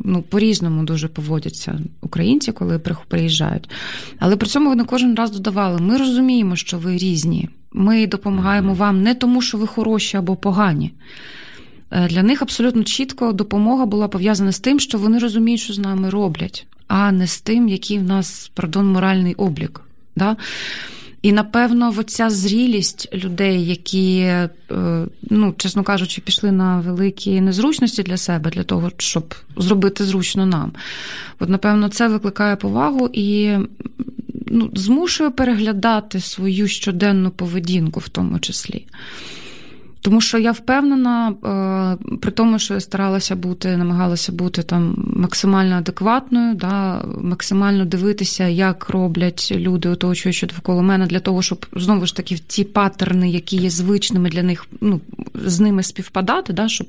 Speaker 2: ну, по-різному дуже поводяться українці, коли приїжджають. Але при цьому вони кожен раз додавали: ми розуміємо, що ви різні. Ми допомагаємо вам не тому, що ви хороші або погані. Е, для них абсолютно чітко допомога була пов'язана з тим, що вони розуміють, що з нами роблять, а не з тим, який в нас пардон, моральний облік. Да? І напевно, оця зрілість людей, які, е, ну, чесно кажучи, пішли на великі незручності для себе, для того, щоб зробити зручно нам. От, напевно, це викликає повагу і ну, змушує переглядати свою щоденну поведінку, в тому числі. Тому що я впевнена, е, при тому, що я старалася бути, намагалася бути там максимально адекватною, да, максимально дивитися, як роблять люди, оточуючи довкола мене, для того, щоб знову ж таки ті паттерни, які є звичними для них, ну, з ними співпадати, да, щоб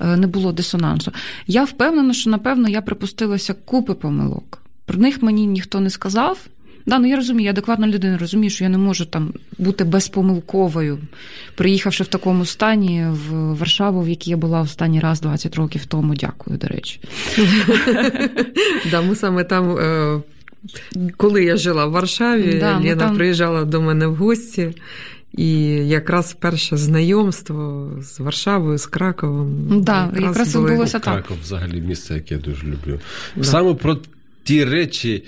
Speaker 2: е, не було дисонансу. Я впевнена, що напевно я припустилася купи помилок. Про них мені ніхто не сказав. Да, ну я розумію, я адекватна людина, розумію, що я не можу там бути безпомилковою, приїхавши в такому стані в Варшаву, в якій я була останній раз 20 років тому. Дякую, до речі.
Speaker 3: Да, Ми саме там, е, коли я жила в Варшаві, да, Лена там... приїжджала до мене в гості. І якраз перше знайомство з Варшавою, з Краковом.
Speaker 2: Да, якраз, якраз
Speaker 3: були...
Speaker 2: відбулося так.
Speaker 1: Краков взагалі місце, яке я дуже люблю. Да. Саме про ті речі,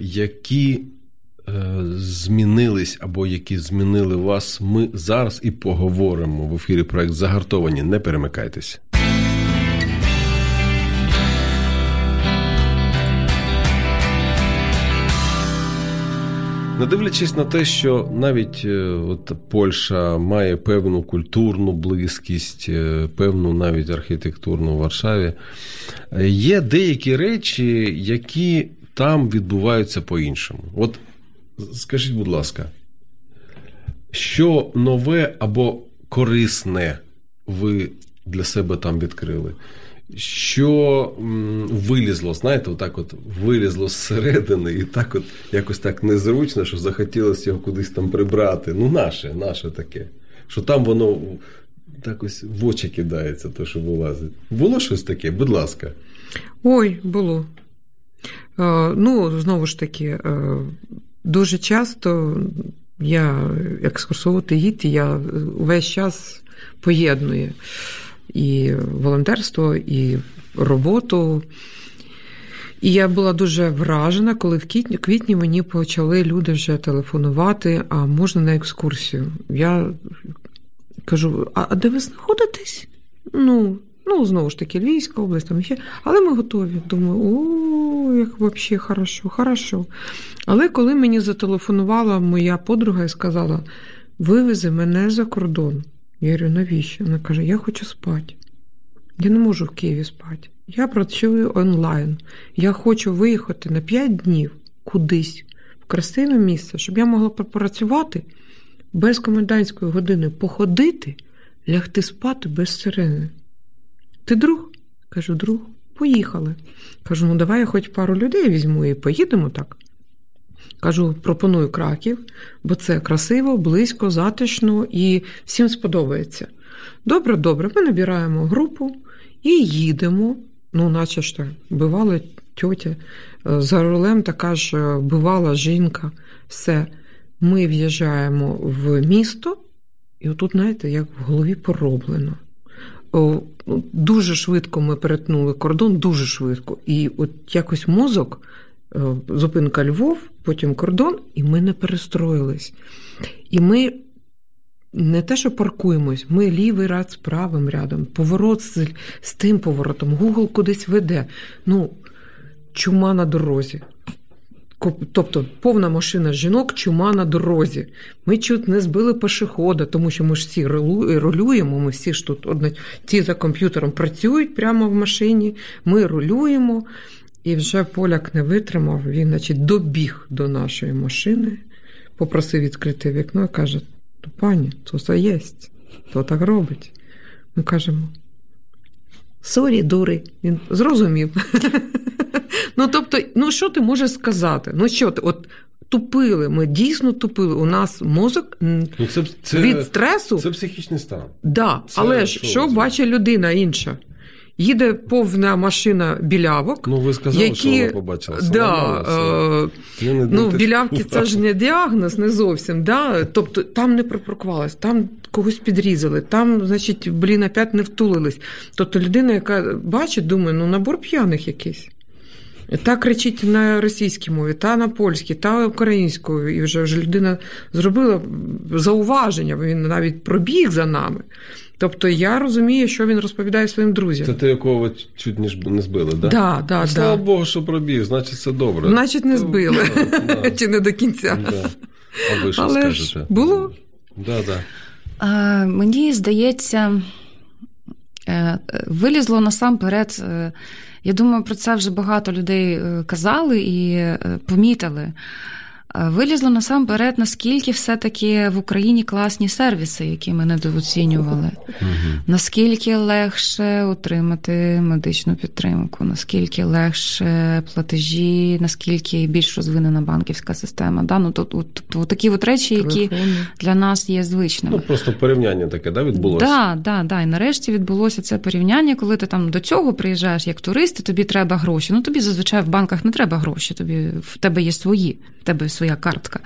Speaker 1: які е, змінились або які змінили вас, ми зараз і поговоримо в ефірі проект Загартовані. Не перемикайтесь. Не дивлячись на те, що навіть е, от Польща має певну культурну близькість, певну навіть архітектурну в Варшаві, є деякі речі, які там відбуваються по-іншому. От скажіть, будь ласка, що нове або корисне ви для себе там відкрили? Що вилізло, знаєте, отак от вилізло зсередини, і так от якось так незручно, що захотілося його кудись там прибрати. Ну, наше, наше таке. Що там воно так ось в очі кидається, то що вилазить. Було щось таке? Будь ласка.
Speaker 3: Ой, було. Е, ну, знову ж таки, е, дуже часто я екскурсовувати гід, я увесь час поєдную і волонтерство, і роботу. І я була дуже вражена, коли в квітні мені почали люди вже телефонувати, а можна на екскурсію. Я кажу: а де ви знаходитесь? Ну, Ну, знову ж таки, Львівська область, там ще. Але ми готові. Думаю, о, як взагалі хорошо, хорошо. Але коли мені зателефонувала моя подруга і сказала, вивези мене за кордон. Я говорю, навіщо? Вона каже, я хочу спати. Я не можу в Києві спати. Я працюю онлайн. Я хочу виїхати на 5 днів кудись, в красиве місце, щоб я могла попрацювати без комендантської години, походити, лягти спати без сирени. Ти друг? Кажу, друг, поїхали. Кажу, ну давай я хоч пару людей візьму і поїдемо так. Кажу, пропоную краків, бо це красиво, близько, затишно і всім сподобається. Добре, добре, ми набираємо групу і їдемо. Ну, наче ж так, бивала тьотя, е, за рулем така ж е, бувала жінка. Все. Ми в'їжджаємо в місто, і отут, знаєте, як в голові пороблено дуже швидко ми перетнули кордон, дуже швидко. І от якось мозок, е, зупинка Львов, потім кордон, і ми не перестроїлись. І ми не те, що паркуємось, ми лівий ряд з правим рядом, поворот з, з тим поворотом, Google кудись веде. Ну, чума на дорозі. Тобто повна машина жінок, чума на дорозі. Ми чуть не збили пешехода, тому що ми ж всі рулюємо, ми всі ж тут одна, ті за комп'ютером працюють прямо в машині, ми рулюємо. І вже поляк не витримав, він, значить, добіг до нашої машини, попросив відкрити вікно і каже: то пані, то все єсть, то так робить. Ми кажемо. Sorry, дури. Він зрозумів. ну, тобто, ну що ти можеш сказати? Ну що ти, от тупили, ми дійсно тупили. У нас мозок
Speaker 1: Ну, це, це,
Speaker 3: від стресу.
Speaker 1: це психічний стан.
Speaker 3: Да,
Speaker 1: Це
Speaker 3: але ж
Speaker 1: що
Speaker 3: що бачить людина інша? Їде повна машина білявок.
Speaker 1: Ну, ви сказали,
Speaker 3: які,
Speaker 1: що вона побачила.
Speaker 3: Да, е,
Speaker 1: не
Speaker 3: Ну, білявки це ж не діагноз, не зовсім. Да? Тобто там не припаркувалась, там когось підрізали, там, значить, блін, опять не втулились. Тобто людина, яка бачить, думає, ну набор п'яних якийсь. Та кричить на російській мові, та на польській, та українською. І вже, вже людина зробила зауваження, він навіть пробіг за нами. Тобто я розумію, що він розповідає своїм друзям.
Speaker 1: Це ти, якого ви чуть не не збили, да?
Speaker 3: Да, да,
Speaker 1: Слава
Speaker 3: да.
Speaker 1: Богу, що пробіг, значить це добре.
Speaker 3: Значить, не збили.
Speaker 1: Да, да.
Speaker 3: Чи не до кінця.
Speaker 1: Да. А ви що
Speaker 3: Але ж було.
Speaker 1: Да, да.
Speaker 2: Е, Мені здається, е, вилізло насамперед. Я думаю, про це вже багато людей е, казали і е, помітили. Вилізло насамперед, наскільки все-таки в Україні класні сервіси, які ми недооцінювали. Наскільки легше отримати медичну підтримку, наскільки легше платежі, наскільки більш розвинена банківська система. Да? Ну, тобто, тобто такі от речі, які для нас є звичними.
Speaker 1: Ну, просто порівняння таке, да, відбулося?
Speaker 2: Да, да, да. І нарешті відбулося це порівняння, коли ти там до цього приїжджаєш як турист, і тобі треба гроші. Ну тобі зазвичай в банках не треба гроші, тобі в тебе є свої, в тебе своя картка.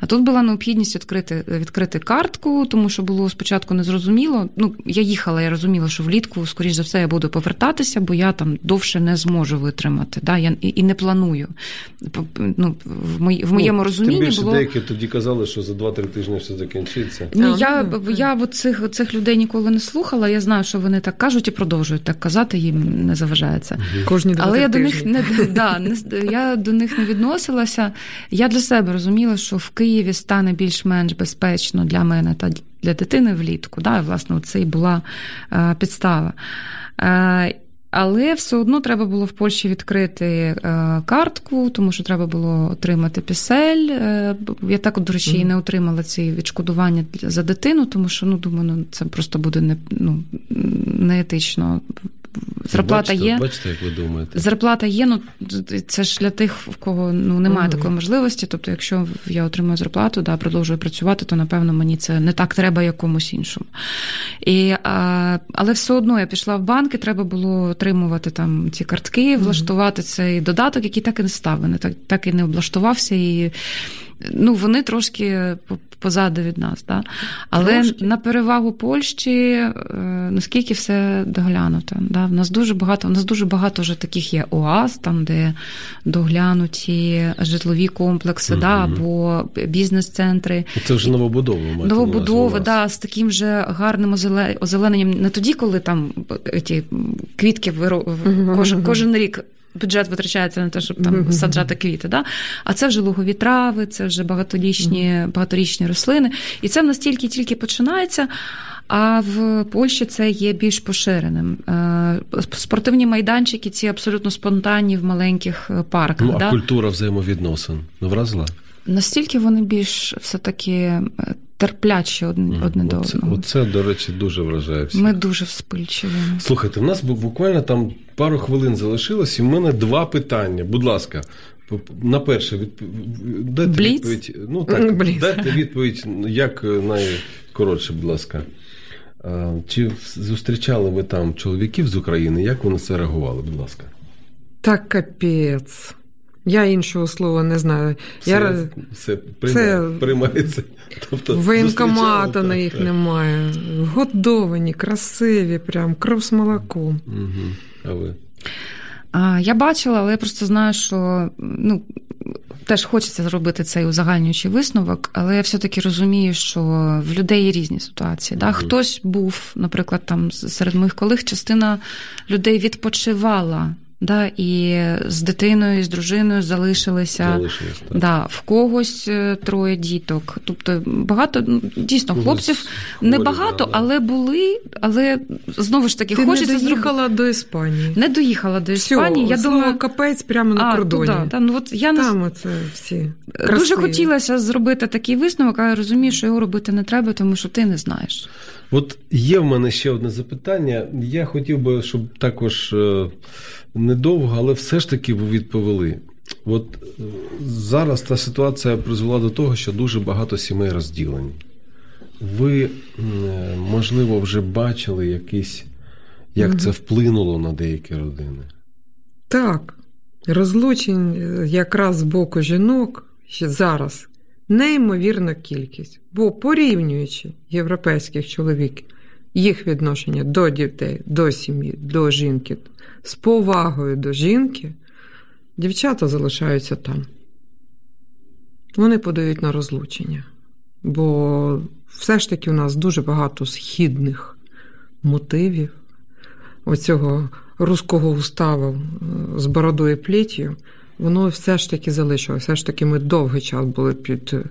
Speaker 2: А тут була необхідність відкрити, відкрити картку, тому що було спочатку незрозуміло. Ну, я їхала, я розуміла, що влітку, скоріш за все, я буду повертатися, бо я там довше не зможу витримати. Да? Я і, і не планую. Ну, в, мої, в моєму
Speaker 1: Ну,
Speaker 2: розумінні
Speaker 1: Тим більше
Speaker 2: було.
Speaker 1: деякі тоді казали, що за 2-3 тижні все закінчиться.
Speaker 2: Ні, я,
Speaker 3: ну,
Speaker 2: я от цих, цих людей ніколи не слухала. Я знаю, що вони так кажуть і продовжують так казати, їм не заважає це.
Speaker 3: Кожні два
Speaker 2: Але я до них не да, не я до них не відносилася. Я для себе розуміла, що в Києві стане більш-менш безпечно для мене та для дитини влітку. Да, власне, це і була е, підстава. Е, але все одно треба було в Польщі відкрити е, картку, тому що треба було отримати пісель. Е, я так, до речі, і не отримала ці відшкодування за дитину, тому що ну думаю, ну це просто буде не ну, неетично. Зарплата
Speaker 1: бачите,
Speaker 2: є.
Speaker 1: Бачите, як ви думаєте?
Speaker 2: Зарплата є, ну це ж для тих, в кого ну немає
Speaker 3: Мгм.
Speaker 2: такої можливості. Тобто, якщо я отримую зарплату, да, продовжую працювати, то напевно мені це не так треба, як комусь іншому. І, а, але все одно я пішла в банк, і треба було отримувати там ці картки, влаштувати цей додаток, який так і не став. Він так, так і не облаштувався. І ну, вони трошки по- позаду від нас. Да? Але
Speaker 3: Трошки.
Speaker 2: на перевагу Польщі, е, наскільки все доглянуто. Да? В нас дуже багато, в нас дуже багато вже таких є ОАЗ, там, де доглянуті житлові комплекси, да, або бізнес-центри.
Speaker 1: Це вже маєте
Speaker 2: Новобудови,
Speaker 1: вас.
Speaker 2: да, з таким же гарним озеле- озелененням. Не тоді, коли там е, ті квітки виро...
Speaker 3: Мгм,
Speaker 2: кожен,
Speaker 3: мгм.
Speaker 2: кожен рік. Бюджет витрачається на те, щоб там
Speaker 3: Мгм.
Speaker 2: саджати квіти, да? а це вже лугові трави, це вже багаторічні, багаторічні рослини. І це в нас тільки тільки починається. А в Польщі це є більш поширеним. Е, Спортивні майданчики, ці абсолютно спонтанні в маленьких е, парках.
Speaker 1: Ну, а
Speaker 2: да?
Speaker 1: культура взаємовідносин не вразила?
Speaker 2: Настільки вони більш все-таки е, терплячі одне, одне до
Speaker 1: Оце,
Speaker 2: одного.
Speaker 1: оце, до речі, дуже вражає всіх.
Speaker 2: Ми дуже вспильчиві.
Speaker 1: Слухайте, в нас буквально там пару хвилин залишилось, і в мене два питання. Будь ласка, на перше, відп... дайте
Speaker 2: Бліц?
Speaker 1: відповідь. Ну так,
Speaker 3: Бліц.
Speaker 1: дайте відповідь, як найкоротше, будь ласка. Чи зустрічали ви там чоловіків з України? Як вони це реагували, будь ласка?
Speaker 3: Так капець. Я іншого слова не знаю.
Speaker 1: Все,
Speaker 3: Я...
Speaker 1: все прийма-
Speaker 3: це-
Speaker 1: приймається. Тобто,
Speaker 3: Воєнкомата на їх
Speaker 1: так.
Speaker 3: немає. Годовані, красиві, прям кров з молоком.
Speaker 1: Мгм. А ви?
Speaker 2: Я бачила, але я просто знаю, що ну, теж хочеться зробити цей узагальнюючий висновок, але я все-таки розумію, що в людей є різні ситуації. Да?
Speaker 1: Мгм.
Speaker 2: Хтось був, наприклад, там серед моїх колег, частина людей відпочивала. Да, і з дитиною, і з дружиною залишилися.
Speaker 1: Залишились, так.
Speaker 2: Да, в когось е, троє діток. Тобто багато ну, дійсно
Speaker 1: Когось
Speaker 2: хлопців
Speaker 1: хворі,
Speaker 2: небагато,
Speaker 1: да, да.
Speaker 2: але були. Але знову ж таки,
Speaker 3: Ти
Speaker 2: хочеться
Speaker 3: не
Speaker 2: зробити.
Speaker 3: доїхала до Іспанії.
Speaker 2: Не доїхала до Іспанії.
Speaker 3: Все,
Speaker 2: я
Speaker 3: слово
Speaker 2: думаю,
Speaker 3: капець прямо на
Speaker 2: а,
Speaker 3: кордоні.
Speaker 2: туди, та, ну, от я не
Speaker 3: Там оце всі.
Speaker 2: дуже
Speaker 3: красиві.
Speaker 2: хотілося зробити такий висновок, але розумію, що його робити не треба, тому що ти не знаєш.
Speaker 1: От є в мене ще одне запитання. Я хотів би, щоб також е, недовго, але все ж таки ви відповіли. От е, зараз та ситуація призвела до того, що дуже багато сімей розділені. Ви, можливо, вже бачили якісь, як це вплинуло на деякі родини.
Speaker 3: Так, розлучень е, якраз з боку жінок ще зараз неймовірна кількість. Бо порівнюючи європейських чоловіків, їх відношення до дітей, до сім'ї, до жінки, з повагою до жінки, дівчата залишаються там. Вони подають на розлучення. Бо все ж таки у нас дуже багато східних мотивів оцього руського уставу е, з бородою плітю, воно все ж таки залишилося. Все ж таки ми довгий час були під е,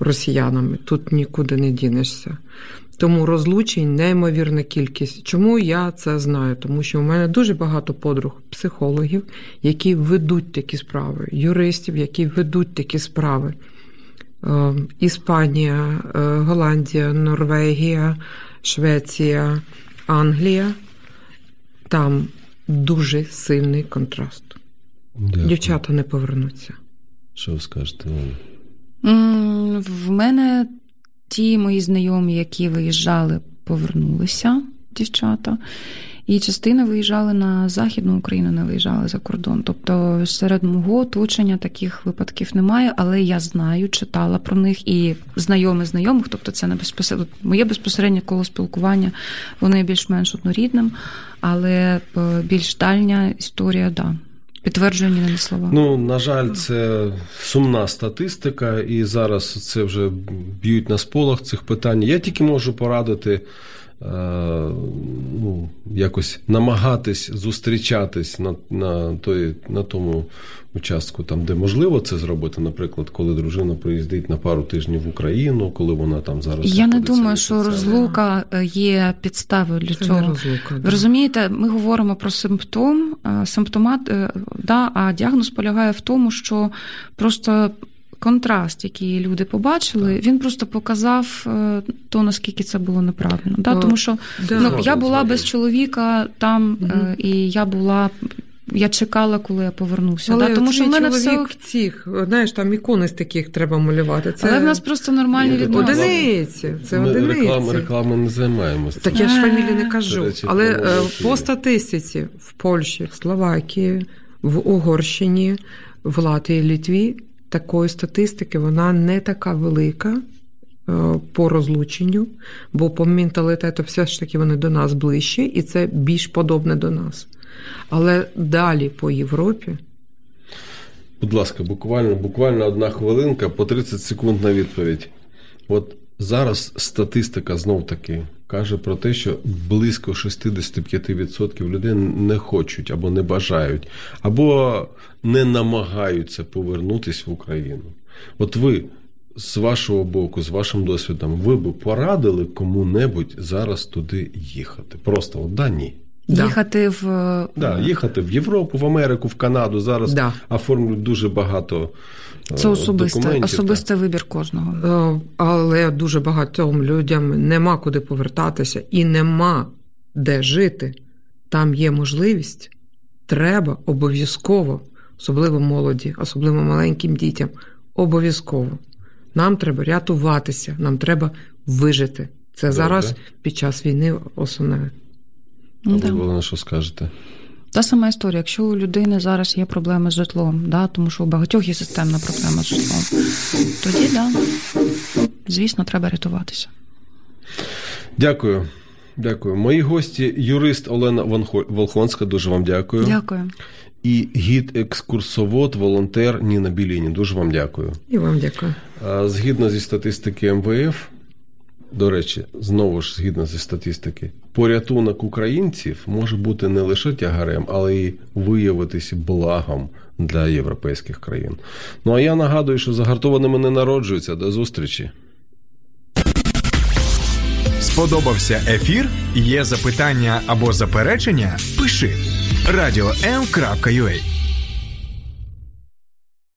Speaker 3: росіянами. Тут нікуди не дінешся. Тому розлучень неймовірна кількість. Чому я це знаю? Тому що у мене дуже багато подруг, психологів, які ведуть такі справи, юристів, які ведуть такі справи. Е, Іспанія, е, Голландія, Норвегія, Швеція, Англія. Там дуже сильний контраст.
Speaker 1: Дякую.
Speaker 3: Дівчата не повернуться.
Speaker 1: Що ви скажете, Оля?
Speaker 2: В мене ті мої знайомі, які виїжджали, повернулися, дівчата. І частина виїжджали на Західну Україну, не виїжджали за кордон. Тобто серед мого оточення таких випадків немає, але я знаю, читала про них і знайомі знайомих, тобто це не безпосередньо моє безпосереднє коло спілкування, воно є більш-менш однорідним, але е, більш дальня історія, да. Підтверджує на слова.
Speaker 1: Ну, на жаль, це сумна статистика, і зараз це вже б'ють на сполох цих питань. Я тільки можу порадити ну, якось намагатись зустрічатись на, на, той, на тому участку, там, де можливо це зробити. Наприклад, коли дружина приїздить на пару тижнів в Україну, коли вона там зараз.
Speaker 2: Я не думаю, що розлука е, є підставою для
Speaker 3: Це
Speaker 2: цього.
Speaker 3: не розлука. Да.
Speaker 2: розумієте, ми говоримо про симптом, е, симптомат, е, да, а діагноз полягає в тому, що просто контраст, який люди побачили, він просто показав е, то, наскільки це було неправильно. Да? Тому що
Speaker 3: Да.
Speaker 2: ну, я була без чоловіка там, е,
Speaker 3: Мгм.
Speaker 2: і я була. Я чекала, коли я повернуся.
Speaker 3: Але
Speaker 2: да? Тому що в мене все.
Speaker 3: цих, знаєш, там ікони з таких треба малювати. Це
Speaker 2: Але в нас просто нормальні
Speaker 1: Ні,
Speaker 2: відносини.
Speaker 3: одиниці. Це
Speaker 1: Ми
Speaker 3: одиниці.
Speaker 1: реклами, реклами не займаємося.
Speaker 3: Так я ж фамілії не кажу.
Speaker 1: Речі,
Speaker 3: Але е,
Speaker 1: ефірі.
Speaker 3: по статистиці в Польщі, в Словакії, в Угорщині, в Латвії, Літві такої статистики вона не така велика е, по розлученню, бо по менталітету все ж таки вони до нас ближчі, і це більш подобне до нас. Але далі по Європі
Speaker 1: Будь ласка, буквально, буквально одна хвилинка по 30 секунд на відповідь. От зараз статистика знов таки каже про те, що близько 65% людей не хочуть або не бажають, або не намагаються повернутися в Україну. От ви з вашого боку, з вашим досвідом, ви б порадили кому-небудь зараз туди їхати? Просто от да, ні.
Speaker 3: Да.
Speaker 2: Їхати в
Speaker 1: Да, їхати в Європу, в Америку, в Канаду. Зараз
Speaker 3: Да.
Speaker 1: оформлюють дуже багато е,
Speaker 2: це особистий,
Speaker 1: документів.
Speaker 2: особистий вибір кожного.
Speaker 3: Е, Але дуже багатьом людям нема куди повертатися і нема де жити. Там є можливість, треба обов'язково, особливо молоді, особливо маленьким дітям. Обов'язково. Нам треба рятуватися, нам треба вижити. Це
Speaker 1: Добре.
Speaker 3: зараз під час війни основне.
Speaker 2: Ну,
Speaker 1: ви,
Speaker 2: да.
Speaker 1: Олена, що скажете?
Speaker 2: Та сама історія, якщо у людини зараз є проблеми з житлом, да, тому що у багатьох є системна проблема з житлом, тоді да, звісно, треба рятуватися.
Speaker 1: Дякую. Дякую. Мої гості, юрист Олена Волхонська, дуже вам дякую.
Speaker 2: Дякую.
Speaker 1: І гід-екскурсовод, волонтер Ніна Біліні. Дуже вам дякую.
Speaker 3: І вам дякую.
Speaker 1: Згідно зі статистики МВФ, до речі, знову ж згідно зі статистики, порятунок українців може бути не лише тягарем, але й виявитися благом для європейських країн. Ну а я нагадую, що загартованими не народжуються. До зустрічі.
Speaker 4: Сподобався ефір? Є запитання або заперечення? Пиши радіом.ua